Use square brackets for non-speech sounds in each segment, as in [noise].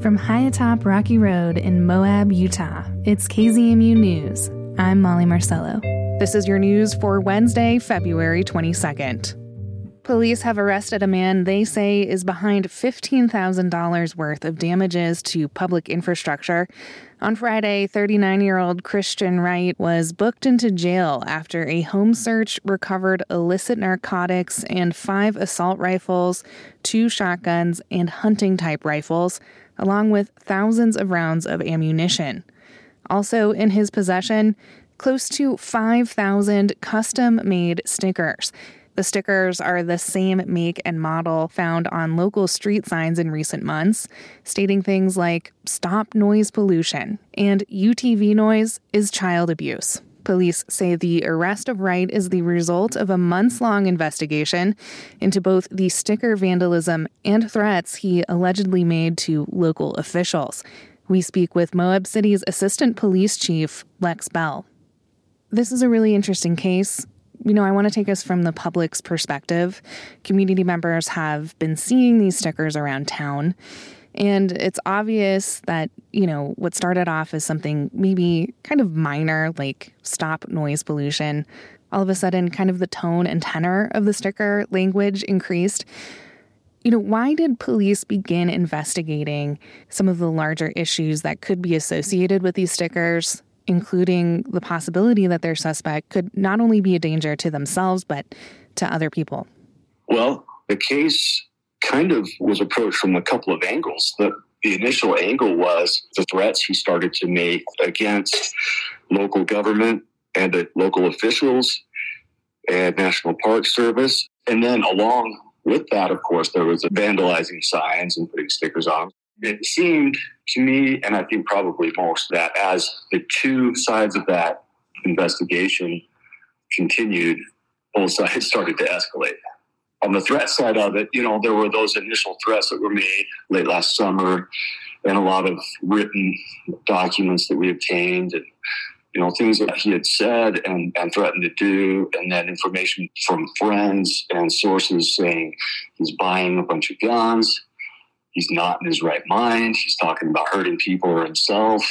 From high atop Rocky Road in Moab, Utah, it's KZMU News. I'm Molly Marcello. This is your news for Wednesday, February 22nd. Police have arrested a man they say is behind $15,000 worth of damages to public infrastructure. On Friday, 39 year old Christian Wright was booked into jail after a home search recovered illicit narcotics and five assault rifles, two shotguns, and hunting type rifles, along with thousands of rounds of ammunition. Also in his possession, close to 5,000 custom made stickers. The stickers are the same make and model found on local street signs in recent months, stating things like stop noise pollution and UTV noise is child abuse. Police say the arrest of Wright is the result of a months long investigation into both the sticker vandalism and threats he allegedly made to local officials. We speak with Moab City's Assistant Police Chief, Lex Bell. This is a really interesting case you know, I want to take us from the public's perspective. Community members have been seeing these stickers around town. And it's obvious that, you know, what started off as something maybe kind of minor, like stop noise pollution, all of a sudden, kind of the tone and tenor of the sticker language increased. You know, why did police begin investigating some of the larger issues that could be associated with these stickers? including the possibility that their suspect could not only be a danger to themselves, but to other people? Well, the case kind of was approached from a couple of angles. The, the initial angle was the threats he started to make against local government and the local officials and National Park Service. And then along with that, of course, there was vandalizing signs and putting stickers on. It seemed to me, and I think probably most, that as the two sides of that investigation continued, both sides [laughs] started to escalate. On the threat side of it, you know, there were those initial threats that were made late last summer and a lot of written documents that we obtained and you know things that he had said and, and threatened to do and then information from friends and sources saying he's buying a bunch of guns He's not in his right mind. He's talking about hurting people or himself.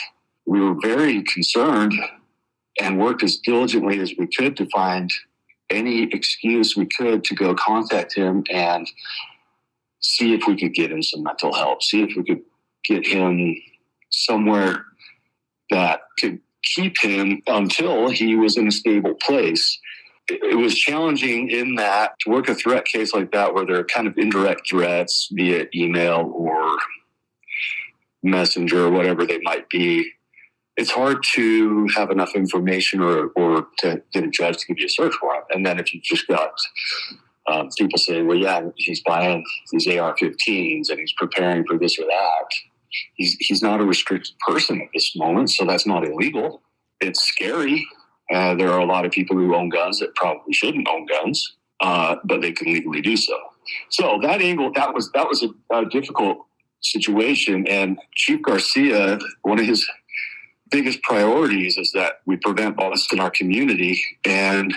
We were very concerned and worked as diligently as we could to find any excuse we could to go contact him and see if we could get him some mental help, see if we could get him somewhere that could keep him until he was in a stable place. It was challenging in that to work a threat case like that where there are kind of indirect threats via email or messenger or whatever they might be it's hard to have enough information or, or to get a judge to give you a search warrant and then if you just got um, people saying well yeah he's buying these ar-15s and he's preparing for this or that he's, he's not a restricted person at this moment so that's not illegal it's scary uh, there are a lot of people who own guns that probably shouldn't own guns, uh, but they can legally do so. So that angle, that was that was a, a difficult situation. And Chief Garcia, one of his biggest priorities is that we prevent violence in our community. And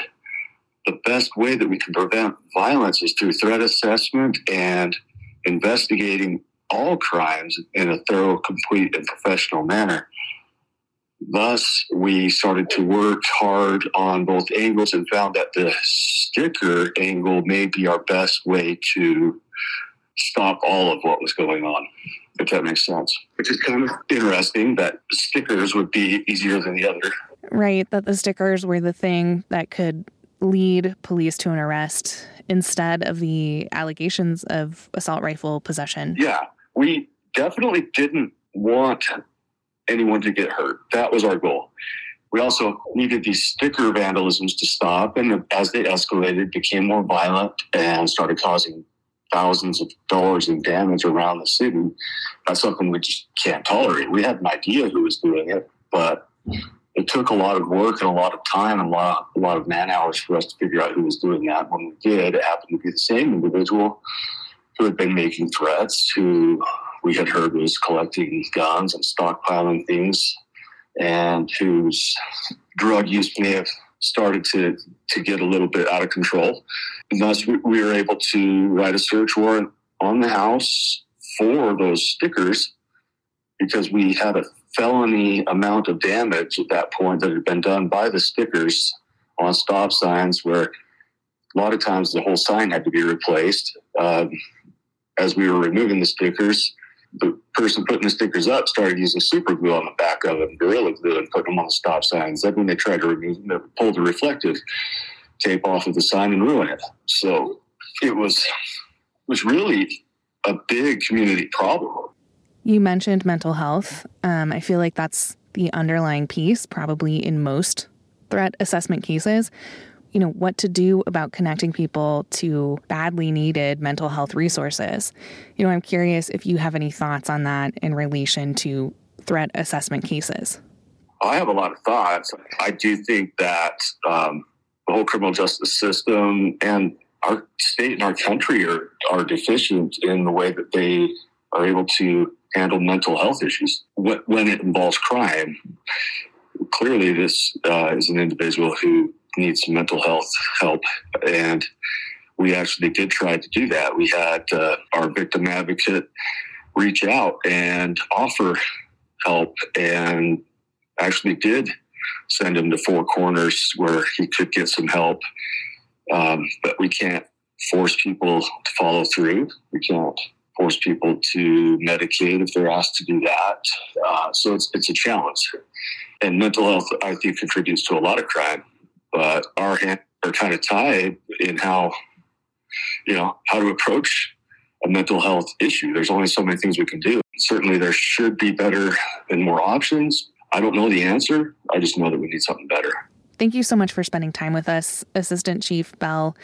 the best way that we can prevent violence is through threat assessment and investigating all crimes in a thorough, complete, and professional manner. Thus, we started to work hard on both angles and found that the sticker angle may be our best way to stop all of what was going on, if that makes sense. Which is kind of interesting that stickers would be easier than the other. Right, that the stickers were the thing that could lead police to an arrest instead of the allegations of assault rifle possession. Yeah, we definitely didn't want anyone to get hurt. That was our goal. We also needed these sticker vandalisms to stop, and as they escalated, became more violent and started causing thousands of dollars in damage around the city. That's something we just can't tolerate. We had an idea who was doing it, but it took a lot of work and a lot of time and a lot, a lot of man hours for us to figure out who was doing that. When we did, it happened to be the same individual who had been making threats, who we had heard was collecting guns and stockpiling things, and whose drug use may have started to to get a little bit out of control. And thus, we, we were able to write a search warrant on the house for those stickers because we had a felony amount of damage at that point that had been done by the stickers on stop signs where a lot of times the whole sign had to be replaced. Um, as we were removing the stickers, the person putting the stickers up started using super glue on the back of them, gorilla glue, and putting them on the stop signs. Then when they tried to remove them, pulled the reflective tape off of the sign and ruin it. So it was it was really a big community problem. You mentioned mental health. Um, I feel like that's the underlying piece, probably in most threat assessment cases. You know, what to do about connecting people to badly needed mental health resources. You know, I'm curious if you have any thoughts on that in relation to threat assessment cases. I have a lot of thoughts. I do think that um, the whole criminal justice system and our state and our country are, are deficient in the way that they are able to handle mental health issues when it involves crime. Clearly, this uh, is an individual who needs some mental health help, and we actually did try to do that. We had uh, our victim advocate reach out and offer help, and actually did send him to Four Corners where he could get some help. Um, but we can't force people to follow through. We can't force people to medicate if they're asked to do that. Uh, so it's, it's a challenge. And mental health, I think, contributes to a lot of crime. But our hands are kind of tied in how, you know, how to approach a mental health issue. There's only so many things we can do. Certainly, there should be better and more options. I don't know the answer. I just know that we need something better. Thank you so much for spending time with us, Assistant Chief Bell.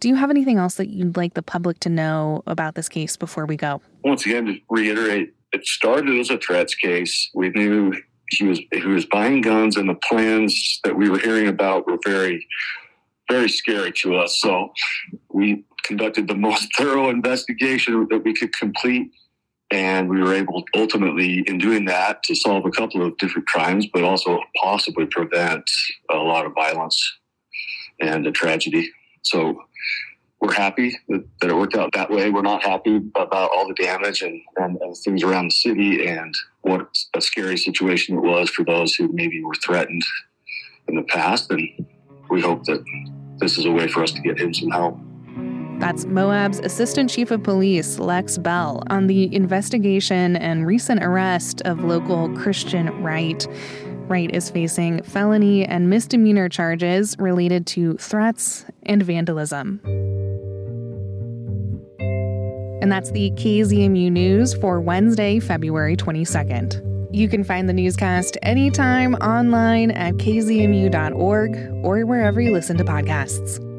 Do you have anything else that you'd like the public to know about this case before we go? Once again, to reiterate, it started as a threats case. We knew he was he was buying guns, and the plans that we were hearing about were very, very scary to us. So we conducted the most [laughs] thorough investigation that we could complete and we were able ultimately in doing that to solve a couple of different crimes but also possibly prevent a lot of violence and a tragedy so we're happy that, that it worked out that way we're not happy about all the damage and, and, and things around the city and what a scary situation it was for those who maybe were threatened in the past and we hope that this is a way for us to get him some help that's Moab's Assistant Chief of Police, Lex Bell, on the investigation and recent arrest of local Christian Wright. Wright is facing felony and misdemeanor charges related to threats and vandalism. And that's the KZMU News for Wednesday, February 22nd. You can find the newscast anytime online at kzmu.org or wherever you listen to podcasts.